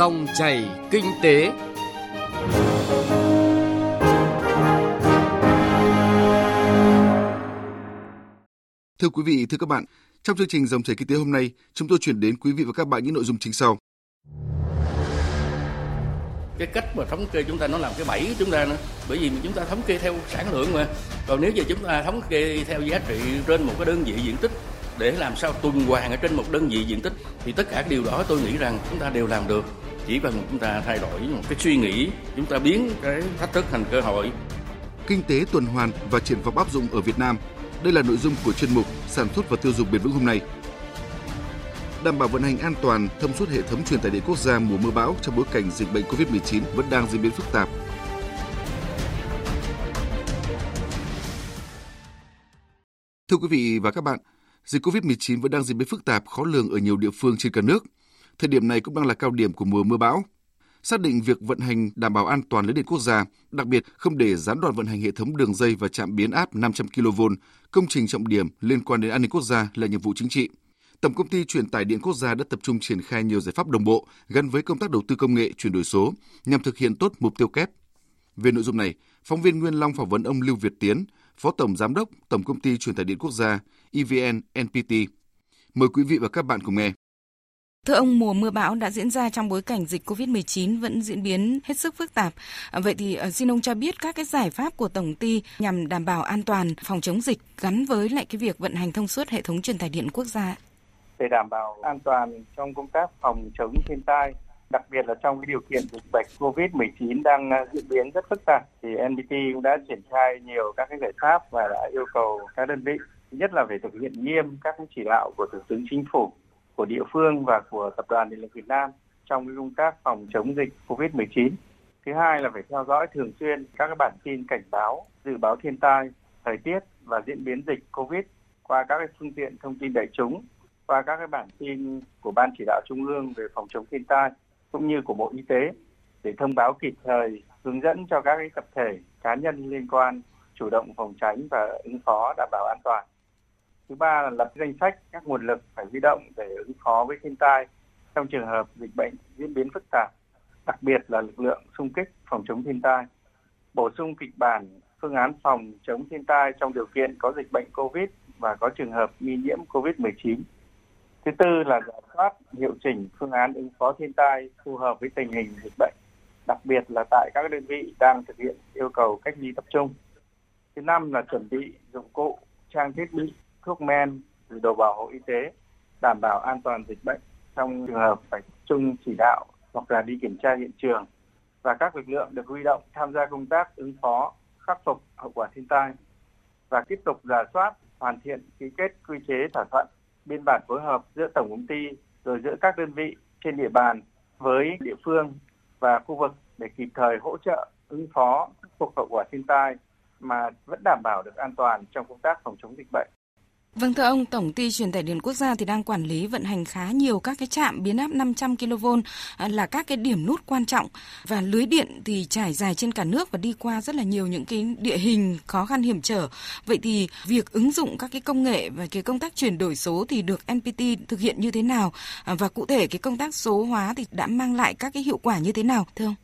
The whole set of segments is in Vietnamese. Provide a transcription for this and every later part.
Dòng chảy kinh tế. Thưa quý vị, thưa các bạn, trong chương trình Dòng chảy kinh tế hôm nay, chúng tôi chuyển đến quý vị và các bạn những nội dung chính sau. cái cách mà thống kê chúng ta nó làm cái bẫy chúng ta nữa bởi vì chúng ta thống kê theo sản lượng mà còn nếu như chúng ta thống kê theo giá trị trên một cái đơn vị diện tích để làm sao tuần hoàn ở trên một đơn vị diện tích thì tất cả điều đó tôi nghĩ rằng chúng ta đều làm được chỉ cần chúng ta thay đổi một cái suy nghĩ chúng ta biến cái thách thức thành cơ hội Kinh tế tuần hoàn và triển vọng áp dụng ở Việt Nam. Đây là nội dung của chuyên mục Sản xuất và tiêu dùng bền vững hôm nay. Đảm bảo vận hành an toàn, thông suốt hệ thống truyền tải điện quốc gia mùa mưa bão trong bối cảnh dịch bệnh COVID-19 vẫn đang diễn biến phức tạp. Thưa quý vị và các bạn, dịch COVID-19 vẫn đang diễn biến phức tạp, khó lường ở nhiều địa phương trên cả nước. Thời điểm này cũng đang là cao điểm của mùa mưa bão. Xác định việc vận hành đảm bảo an toàn lưới điện quốc gia, đặc biệt không để gián đoạn vận hành hệ thống đường dây và trạm biến áp 500 kV, công trình trọng điểm liên quan đến an ninh quốc gia là nhiệm vụ chính trị. Tổng công ty truyền tải điện quốc gia đã tập trung triển khai nhiều giải pháp đồng bộ gắn với công tác đầu tư công nghệ chuyển đổi số nhằm thực hiện tốt mục tiêu kép. Về nội dung này, phóng viên Nguyên Long phỏng vấn ông Lưu Việt Tiến, Phó Tổng Giám đốc Tổng công ty truyền tải điện quốc gia EVN NPT. Mời quý vị và các bạn cùng nghe. Thưa ông, mùa mưa bão đã diễn ra trong bối cảnh dịch COVID-19 vẫn diễn biến hết sức phức tạp. À, vậy thì à, xin ông cho biết các cái giải pháp của tổng ty nhằm đảm bảo an toàn phòng chống dịch gắn với lại cái việc vận hành thông suốt hệ thống truyền tải điện quốc gia. để đảm bảo an toàn trong công tác phòng chống thiên tai đặc biệt là trong cái điều kiện dịch bệnh Covid-19 đang à, diễn biến rất phức tạp thì NPT cũng đã triển khai nhiều các cái giải pháp và đã yêu cầu các đơn vị nhất là phải thực hiện nghiêm các cái chỉ đạo của Thủ tướng Chính phủ, của địa phương và của Tập đoàn Điện lực Việt Nam trong cái công tác phòng chống dịch Covid-19. Thứ hai là phải theo dõi thường xuyên các cái bản tin cảnh báo, dự báo thiên tai, thời tiết và diễn biến dịch Covid qua các cái phương tiện thông tin đại chúng qua các cái bản tin của Ban chỉ đạo Trung ương về phòng chống thiên tai cũng như của Bộ Y tế để thông báo kịp thời, hướng dẫn cho các cái tập thể, cá nhân liên quan chủ động phòng tránh và ứng phó đảm bảo an toàn. Thứ ba là lập danh sách các nguồn lực phải huy động để ứng phó với thiên tai trong trường hợp dịch bệnh diễn biến phức tạp, đặc biệt là lực lượng xung kích phòng chống thiên tai, bổ sung kịch bản phương án phòng chống thiên tai trong điều kiện có dịch bệnh COVID và có trường hợp nghi nhiễm COVID-19. Thứ tư là giả soát hiệu chỉnh phương án ứng phó thiên tai phù hợp với tình hình dịch bệnh, đặc biệt là tại các đơn vị đang thực hiện yêu cầu cách ly tập trung. Thứ năm là chuẩn bị dụng cụ, trang thiết bị, thuốc men, rồi đồ bảo hộ y tế đảm bảo an toàn dịch bệnh trong trường hợp phải chung chỉ đạo hoặc là đi kiểm tra hiện trường và các lực lượng được huy động tham gia công tác ứng phó khắc phục hậu quả thiên tai và tiếp tục giả soát hoàn thiện ký kết quy chế thỏa thuận biên bản phối hợp giữa tổng công ty rồi giữa các đơn vị trên địa bàn với địa phương và khu vực để kịp thời hỗ trợ ứng phó khắc phục hậu quả thiên tai mà vẫn đảm bảo được an toàn trong công tác phòng chống dịch bệnh. Vâng thưa ông, Tổng ty truyền tải điện quốc gia thì đang quản lý vận hành khá nhiều các cái trạm biến áp 500 kV à, là các cái điểm nút quan trọng và lưới điện thì trải dài trên cả nước và đi qua rất là nhiều những cái địa hình khó khăn hiểm trở. Vậy thì việc ứng dụng các cái công nghệ và cái công tác chuyển đổi số thì được NPT thực hiện như thế nào à, và cụ thể cái công tác số hóa thì đã mang lại các cái hiệu quả như thế nào thưa ông?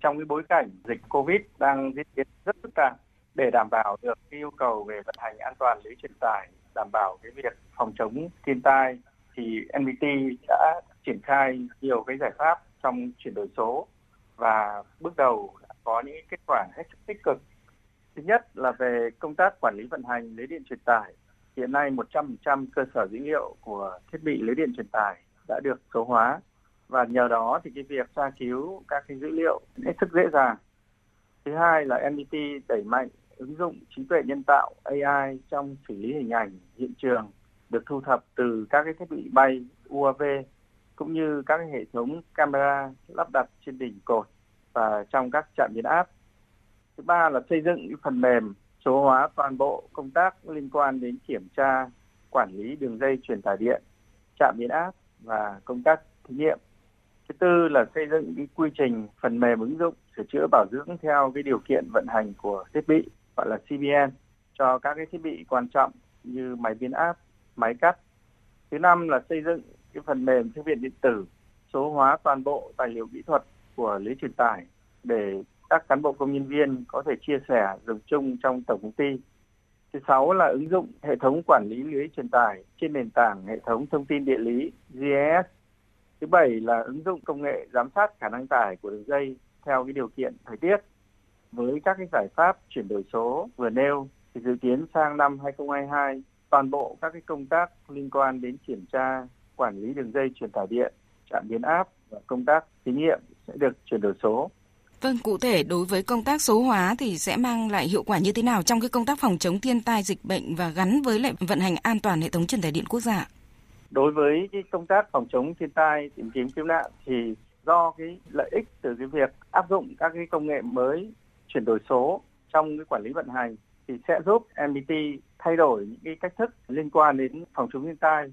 Trong cái bối cảnh dịch Covid đang diễn biến rất phức tạp để đảm bảo được cái yêu cầu về vận hành an toàn lưới truyền tải đảm bảo cái việc phòng chống thiên tai thì NVT đã triển khai nhiều cái giải pháp trong chuyển đổi số và bước đầu đã có những kết quả hết sức tích cực. Thứ nhất là về công tác quản lý vận hành lưới điện truyền tải. Hiện nay 100% cơ sở dữ liệu của thiết bị lưới điện truyền tải đã được số hóa và nhờ đó thì cái việc tra cứu các cái dữ liệu hết sức dễ dàng. Thứ hai là NVT đẩy mạnh ứng dụng trí tuệ nhân tạo AI trong xử lý hình ảnh hiện trường được thu thập từ các cái thiết bị bay UAV cũng như các hệ thống camera lắp đặt trên đỉnh cột và trong các trạm biến áp. Thứ ba là xây dựng phần mềm số hóa toàn bộ công tác liên quan đến kiểm tra, quản lý đường dây truyền tải điện, trạm biến áp và công tác thí nghiệm. Thứ tư là xây dựng cái quy trình phần mềm ứng dụng sửa chữa bảo dưỡng theo cái điều kiện vận hành của thiết bị gọi là CBN cho các cái thiết bị quan trọng như máy biến áp, máy cắt. Thứ năm là xây dựng cái phần mềm thư viện điện tử số hóa toàn bộ tài liệu kỹ thuật của lưới truyền tải để các cán bộ công nhân viên có thể chia sẻ dùng chung trong tổng công ty. Thứ sáu là ứng dụng hệ thống quản lý lưới truyền tải trên nền tảng hệ thống thông tin địa lý GIS. Thứ bảy là ứng dụng công nghệ giám sát khả năng tải của đường dây theo cái điều kiện thời tiết. Với các cái giải pháp chuyển đổi số vừa nêu thì dự kiến sang năm 2022 toàn bộ các cái công tác liên quan đến kiểm tra quản lý đường dây truyền tải điện, trạm biến áp và công tác thí nghiệm sẽ được chuyển đổi số. Vâng, cụ thể đối với công tác số hóa thì sẽ mang lại hiệu quả như thế nào trong cái công tác phòng chống thiên tai dịch bệnh và gắn với lại vận hành an toàn hệ thống truyền tải điện quốc gia? Đối với cái công tác phòng chống thiên tai, tìm kiếm cứu nạn thì do cái lợi ích từ cái việc áp dụng các cái công nghệ mới chuyển đổi số trong cái quản lý vận hành thì sẽ giúp MBT thay đổi những cái cách thức liên quan đến phòng chống thiên tai.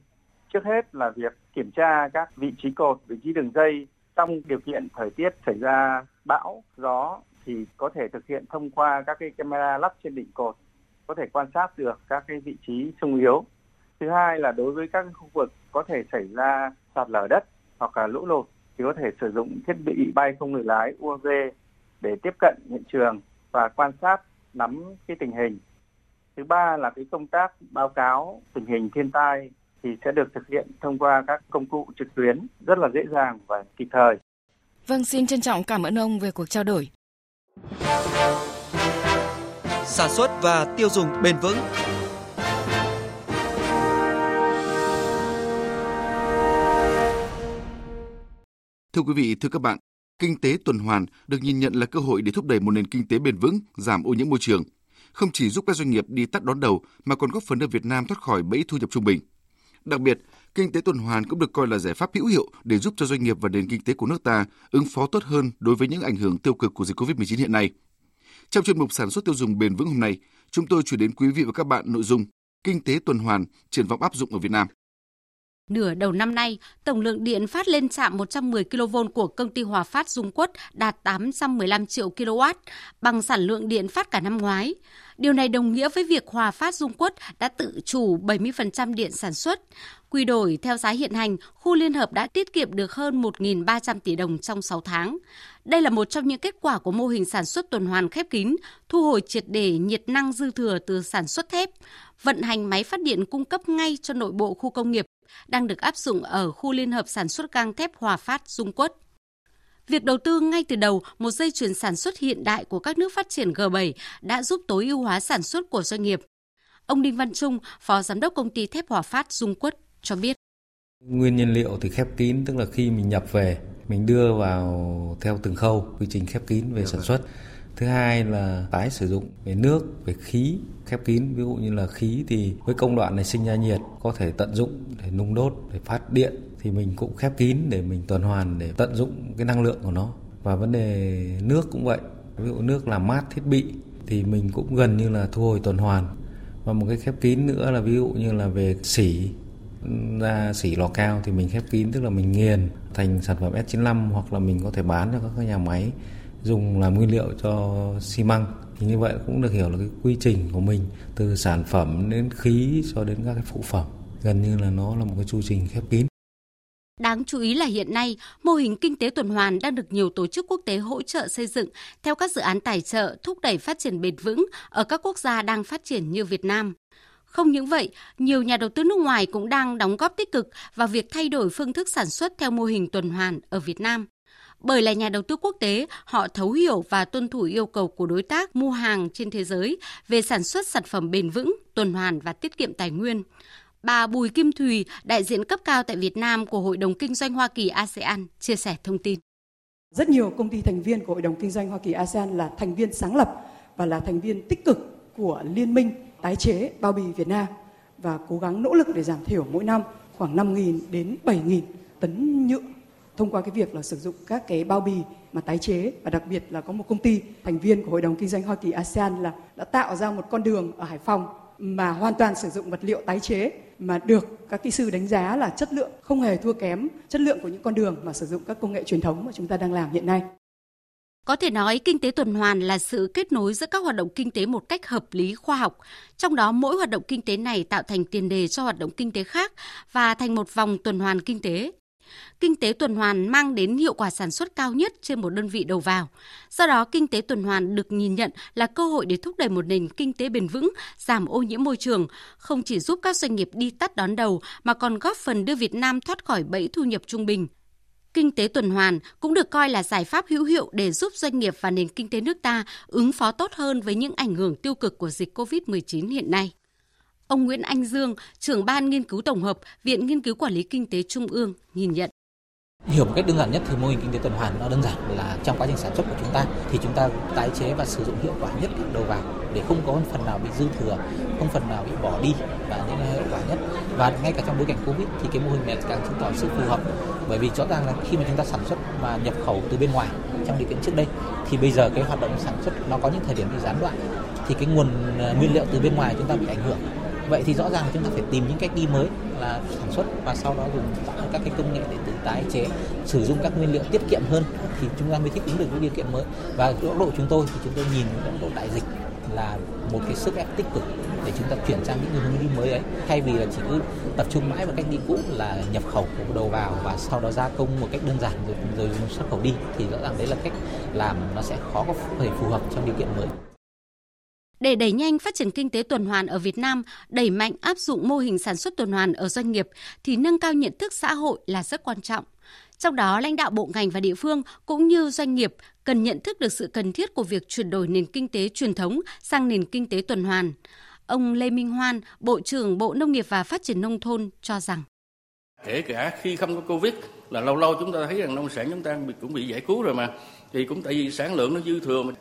Trước hết là việc kiểm tra các vị trí cột, vị trí đường dây trong điều kiện thời tiết xảy ra bão, gió thì có thể thực hiện thông qua các cái camera lắp trên đỉnh cột có thể quan sát được các cái vị trí sung yếu. Thứ hai là đối với các khu vực có thể xảy ra sạt lở đất hoặc là lũ lụt thì có thể sử dụng thiết bị bay không người lái UAV để tiếp cận hiện trường và quan sát nắm cái tình hình. Thứ ba là cái công tác báo cáo tình hình thiên tai thì sẽ được thực hiện thông qua các công cụ trực tuyến rất là dễ dàng và kịp thời. Vâng, xin trân trọng cảm ơn ông về cuộc trao đổi. Sản xuất và tiêu dùng bền vững Thưa quý vị, thưa các bạn, kinh tế tuần hoàn được nhìn nhận là cơ hội để thúc đẩy một nền kinh tế bền vững, giảm ô nhiễm môi trường. Không chỉ giúp các doanh nghiệp đi tắt đón đầu mà còn góp phần đưa Việt Nam thoát khỏi bẫy thu nhập trung bình. Đặc biệt, kinh tế tuần hoàn cũng được coi là giải pháp hữu hiệu để giúp cho doanh nghiệp và nền kinh tế của nước ta ứng phó tốt hơn đối với những ảnh hưởng tiêu cực của dịch COVID-19 hiện nay. Trong chuyên mục sản xuất tiêu dùng bền vững hôm nay, chúng tôi chuyển đến quý vị và các bạn nội dung Kinh tế tuần hoàn, triển vọng áp dụng ở Việt Nam. Nửa đầu năm nay, tổng lượng điện phát lên trạm 110 kV của công ty Hòa Phát Dung Quất đạt 815 triệu kW, bằng sản lượng điện phát cả năm ngoái. Điều này đồng nghĩa với việc Hòa Phát Dung Quất đã tự chủ 70% điện sản xuất. Quy đổi theo giá hiện hành, khu liên hợp đã tiết kiệm được hơn 1.300 tỷ đồng trong 6 tháng. Đây là một trong những kết quả của mô hình sản xuất tuần hoàn khép kín, thu hồi triệt để nhiệt năng dư thừa từ sản xuất thép, vận hành máy phát điện cung cấp ngay cho nội bộ khu công nghiệp đang được áp dụng ở khu liên hợp sản xuất gang thép Hòa Phát Dung Quất. Việc đầu tư ngay từ đầu một dây chuyền sản xuất hiện đại của các nước phát triển G7 đã giúp tối ưu hóa sản xuất của doanh nghiệp. Ông Đinh Văn Trung, Phó Giám đốc Công ty Thép Hòa Phát Dung Quất cho biết. Nguyên nhiên liệu thì khép kín, tức là khi mình nhập về, mình đưa vào theo từng khâu, quy trình khép kín về sản xuất. Thứ hai là tái sử dụng về nước, về khí khép kín. Ví dụ như là khí thì với công đoạn này sinh ra nhiệt có thể tận dụng để nung đốt, để phát điện thì mình cũng khép kín để mình tuần hoàn để tận dụng cái năng lượng của nó. Và vấn đề nước cũng vậy. Ví dụ nước làm mát thiết bị thì mình cũng gần như là thu hồi tuần hoàn. Và một cái khép kín nữa là ví dụ như là về xỉ ra xỉ lò cao thì mình khép kín tức là mình nghiền thành sản phẩm S95 hoặc là mình có thể bán cho các nhà máy dùng làm nguyên liệu cho xi măng thì như vậy cũng được hiểu là cái quy trình của mình từ sản phẩm đến khí cho đến các cái phụ phẩm gần như là nó là một cái chu trình khép kín Đáng chú ý là hiện nay, mô hình kinh tế tuần hoàn đang được nhiều tổ chức quốc tế hỗ trợ xây dựng theo các dự án tài trợ thúc đẩy phát triển bền vững ở các quốc gia đang phát triển như Việt Nam. Không những vậy, nhiều nhà đầu tư nước ngoài cũng đang đóng góp tích cực vào việc thay đổi phương thức sản xuất theo mô hình tuần hoàn ở Việt Nam. Bởi là nhà đầu tư quốc tế, họ thấu hiểu và tuân thủ yêu cầu của đối tác mua hàng trên thế giới về sản xuất sản phẩm bền vững, tuần hoàn và tiết kiệm tài nguyên. Bà Bùi Kim Thùy, đại diện cấp cao tại Việt Nam của Hội đồng Kinh doanh Hoa Kỳ ASEAN, chia sẻ thông tin. Rất nhiều công ty thành viên của Hội đồng Kinh doanh Hoa Kỳ ASEAN là thành viên sáng lập và là thành viên tích cực của Liên minh tái chế bao bì Việt Nam và cố gắng nỗ lực để giảm thiểu mỗi năm khoảng 5.000 đến 7.000 tấn nhựa thông qua cái việc là sử dụng các cái bao bì mà tái chế và đặc biệt là có một công ty thành viên của Hội đồng Kinh doanh Hoa Kỳ ASEAN là đã tạo ra một con đường ở Hải Phòng mà hoàn toàn sử dụng vật liệu tái chế mà được các kỹ sư đánh giá là chất lượng không hề thua kém chất lượng của những con đường mà sử dụng các công nghệ truyền thống mà chúng ta đang làm hiện nay. Có thể nói kinh tế tuần hoàn là sự kết nối giữa các hoạt động kinh tế một cách hợp lý khoa học, trong đó mỗi hoạt động kinh tế này tạo thành tiền đề cho hoạt động kinh tế khác và thành một vòng tuần hoàn kinh tế. Kinh tế tuần hoàn mang đến hiệu quả sản xuất cao nhất trên một đơn vị đầu vào. Do đó, kinh tế tuần hoàn được nhìn nhận là cơ hội để thúc đẩy một nền kinh tế bền vững, giảm ô nhiễm môi trường, không chỉ giúp các doanh nghiệp đi tắt đón đầu mà còn góp phần đưa Việt Nam thoát khỏi bẫy thu nhập trung bình. Kinh tế tuần hoàn cũng được coi là giải pháp hữu hiệu để giúp doanh nghiệp và nền kinh tế nước ta ứng phó tốt hơn với những ảnh hưởng tiêu cực của dịch COVID-19 hiện nay. Ông Nguyễn Anh Dương, trưởng ban nghiên cứu tổng hợp, Viện Nghiên cứu Quản lý Kinh tế Trung ương nhìn nhận. Hiểu một cách đơn giản nhất thì mô hình kinh tế tuần hoàn nó đơn giản là trong quá trình sản xuất của chúng ta thì chúng ta tái chế và sử dụng hiệu quả nhất các đầu vào để không có phần nào bị dư thừa, không phần nào bị bỏ đi và những hiệu quả nhất. Và ngay cả trong bối cảnh Covid thì cái mô hình này càng chứng tỏ sự phù hợp bởi vì rõ ràng là khi mà chúng ta sản xuất và nhập khẩu từ bên ngoài trong điều kiện trước đây thì bây giờ cái hoạt động sản xuất nó có những thời điểm bị gián đoạn thì cái nguồn ờ, nguyên liệu từ bên ngoài chúng ta bị ảnh hưởng vậy thì rõ ràng là chúng ta phải tìm những cách đi mới là sản xuất và sau đó dùng các cái công nghệ để tự tái chế, sử dụng các nguyên liệu tiết kiệm hơn thì chúng ta mới thích ứng được với điều kiện mới và góc độ chúng tôi thì chúng tôi nhìn góc độ đại dịch là một cái sức ép tích cực để chúng ta chuyển sang những hướng đi mới ấy thay vì là chỉ cứ tập trung mãi vào cách đi cũ là nhập khẩu của đầu vào và sau đó gia công một cách đơn giản rồi rồi xuất khẩu đi, thì rõ ràng đấy là cách làm nó sẽ khó có thể phù hợp trong điều kiện mới. Để đẩy nhanh phát triển kinh tế tuần hoàn ở Việt Nam, đẩy mạnh áp dụng mô hình sản xuất tuần hoàn ở doanh nghiệp thì nâng cao nhận thức xã hội là rất quan trọng. Trong đó, lãnh đạo bộ ngành và địa phương cũng như doanh nghiệp cần nhận thức được sự cần thiết của việc chuyển đổi nền kinh tế truyền thống sang nền kinh tế tuần hoàn. Ông Lê Minh Hoan, Bộ trưởng Bộ Nông nghiệp và Phát triển Nông thôn cho rằng Kể cả khi không có Covid là lâu lâu chúng ta thấy rằng nông sản chúng ta cũng bị giải cứu rồi mà. Thì cũng tại vì sản lượng nó dư thừa mà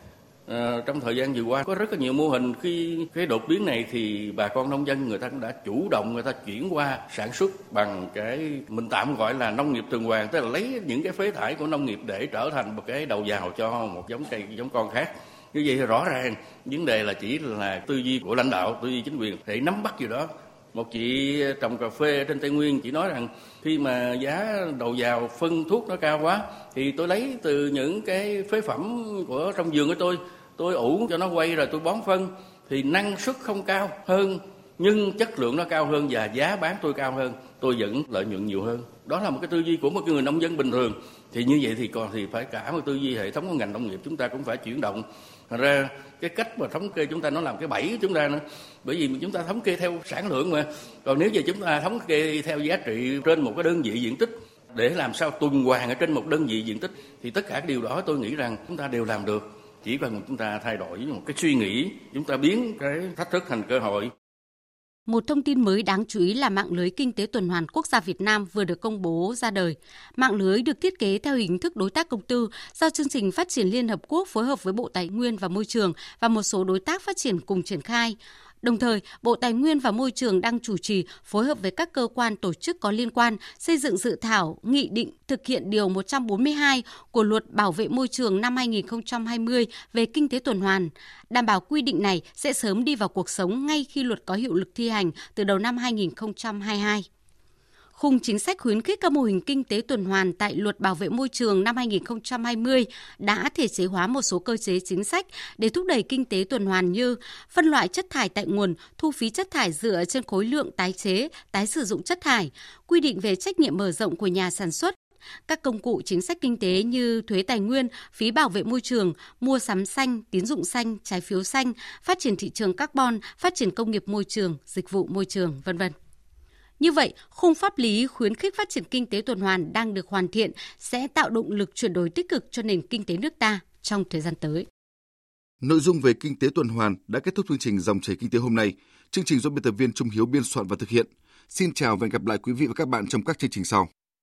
À, trong thời gian vừa qua có rất là nhiều mô hình. Khi cái đột biến này thì bà con nông dân người ta cũng đã chủ động người ta chuyển qua sản xuất bằng cái mình tạm gọi là nông nghiệp tuần hoàn tức là lấy những cái phế thải của nông nghiệp để trở thành một cái đầu vào cho một giống cây giống con khác. Như vậy thì rõ ràng vấn đề là chỉ là tư duy của lãnh đạo tư duy chính quyền để nắm bắt gì đó một chị trồng cà phê ở trên tây nguyên chị nói rằng, khi mà giá đầu vào phân thuốc nó cao quá, thì tôi lấy từ những cái phế phẩm của trong vườn của tôi tôi ủ cho nó quay rồi tôi bón phân, thì năng suất không cao hơn, nhưng chất lượng nó cao hơn và giá bán tôi cao hơn, tôi vẫn lợi nhuận nhiều hơn. Đó là một cái tư duy của một người nông dân bình thường. Thì như vậy thì còn thì phải cả một tư duy hệ thống của ngành nông nghiệp chúng ta cũng phải chuyển động. Thành ra, cái cách mà thống kê chúng ta nó làm cái bẫy chúng ta nữa. Bởi vì chúng ta thống kê theo sản lượng mà. Còn nếu như chúng ta thống kê theo giá trị trên một cái đơn vị diện tích, để làm sao tuần hoàn ở trên một đơn vị diện tích, thì tất cả điều đó tôi nghĩ rằng chúng ta đều làm được. Chỉ cần chúng ta thay đổi một cái suy nghĩ, chúng ta biến cái thách thức thành cơ hội một thông tin mới đáng chú ý là mạng lưới kinh tế tuần hoàn quốc gia Việt Nam vừa được công bố ra đời. Mạng lưới được thiết kế theo hình thức đối tác công tư do chương trình phát triển Liên Hợp Quốc phối hợp với Bộ Tài nguyên và Môi trường và một số đối tác phát triển cùng triển khai. Đồng thời, Bộ Tài nguyên và Môi trường đang chủ trì phối hợp với các cơ quan tổ chức có liên quan xây dựng dự thảo nghị định thực hiện điều 142 của Luật Bảo vệ môi trường năm 2020 về kinh tế tuần hoàn, đảm bảo quy định này sẽ sớm đi vào cuộc sống ngay khi luật có hiệu lực thi hành từ đầu năm 2022 khung chính sách khuyến khích các mô hình kinh tế tuần hoàn tại Luật Bảo vệ môi trường năm 2020 đã thể chế hóa một số cơ chế chính sách để thúc đẩy kinh tế tuần hoàn như phân loại chất thải tại nguồn, thu phí chất thải dựa trên khối lượng tái chế, tái sử dụng chất thải, quy định về trách nhiệm mở rộng của nhà sản xuất, các công cụ chính sách kinh tế như thuế tài nguyên, phí bảo vệ môi trường, mua sắm xanh, tín dụng xanh, trái phiếu xanh, phát triển thị trường carbon, phát triển công nghiệp môi trường, dịch vụ môi trường, vân vân. Như vậy, khung pháp lý khuyến khích phát triển kinh tế tuần hoàn đang được hoàn thiện sẽ tạo động lực chuyển đổi tích cực cho nền kinh tế nước ta trong thời gian tới. Nội dung về kinh tế tuần hoàn đã kết thúc chương trình dòng chảy kinh tế hôm nay. Chương trình do biên tập viên Trung Hiếu biên soạn và thực hiện. Xin chào và hẹn gặp lại quý vị và các bạn trong các chương trình sau.